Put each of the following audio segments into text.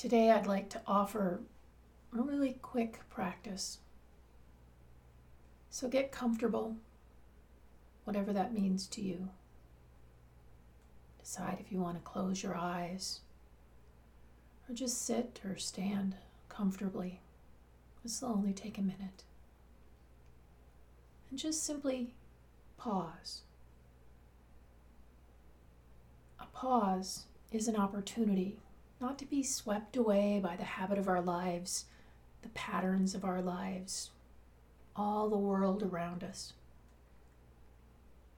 Today, I'd like to offer a really quick practice. So get comfortable, whatever that means to you. Decide if you want to close your eyes or just sit or stand comfortably. This will only take a minute. And just simply pause. A pause is an opportunity not to be swept away by the habit of our lives, the patterns of our lives, all the world around us.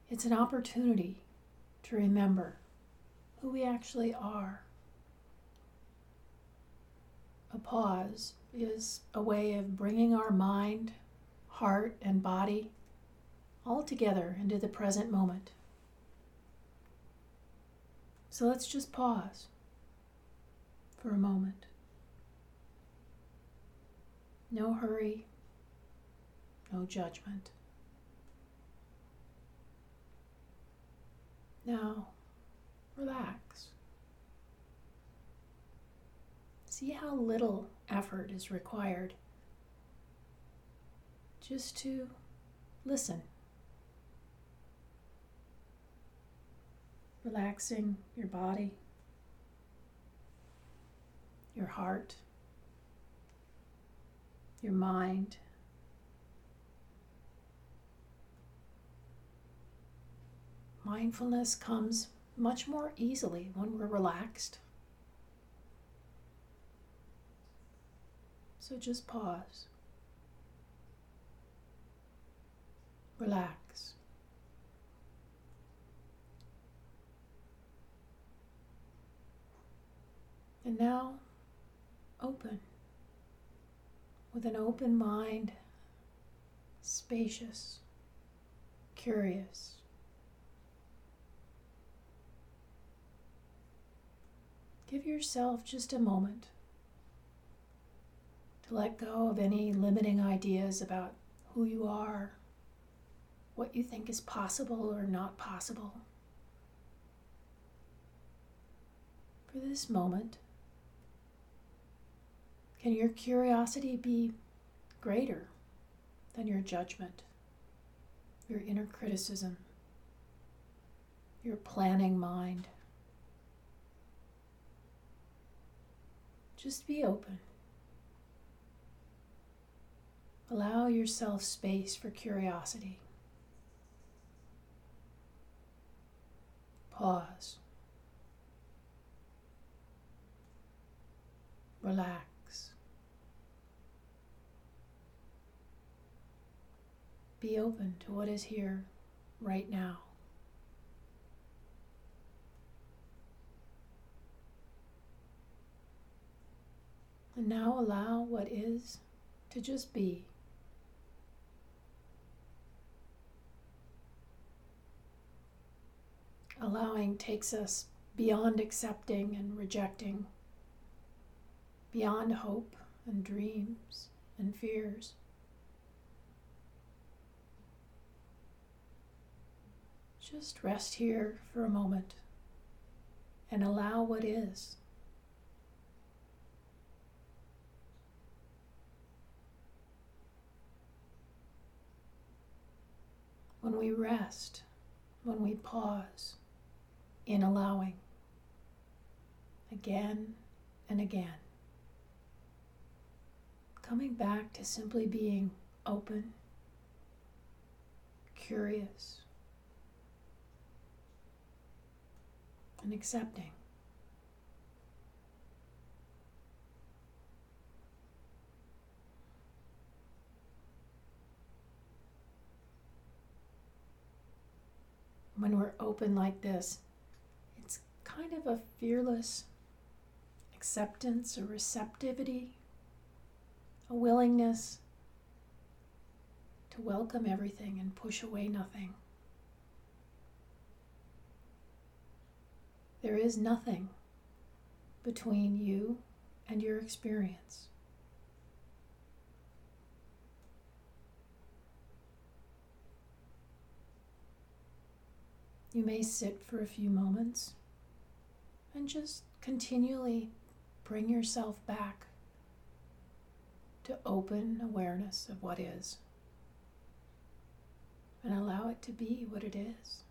It's an opportunity to remember who we actually are. A pause is a way of bringing our mind, heart, and body all together into the present moment. So let's just pause for a moment. No hurry, no judgment. Now, relax. See how little effort is required just to listen. Relaxing your body, your heart, your mind. Mindfulness comes much more easily when we're relaxed. So just pause. Relax. And now open with an open mind, spacious, curious. Give yourself just a moment to let go of any limiting ideas about who you are, what you think is possible or not possible. For this moment, can your curiosity be greater than your judgment, your inner criticism, your planning mind? Just be open. Allow yourself space for curiosity. Pause. Relax. Be open to what is here right now. And now allow what is to just be. Allowing takes us beyond accepting and rejecting, beyond hope and dreams and fears. Just rest here for a moment and allow what is. When we rest, when we pause in allowing again and again, coming back to simply being open, curious, and accepting. When we're open like this, it's kind of a fearless acceptance, a receptivity, a willingness to welcome everything and push away nothing. There is nothing between you and your experience. You may sit for a few moments and just continually bring yourself back to open awareness of what is and allow it to be what it is.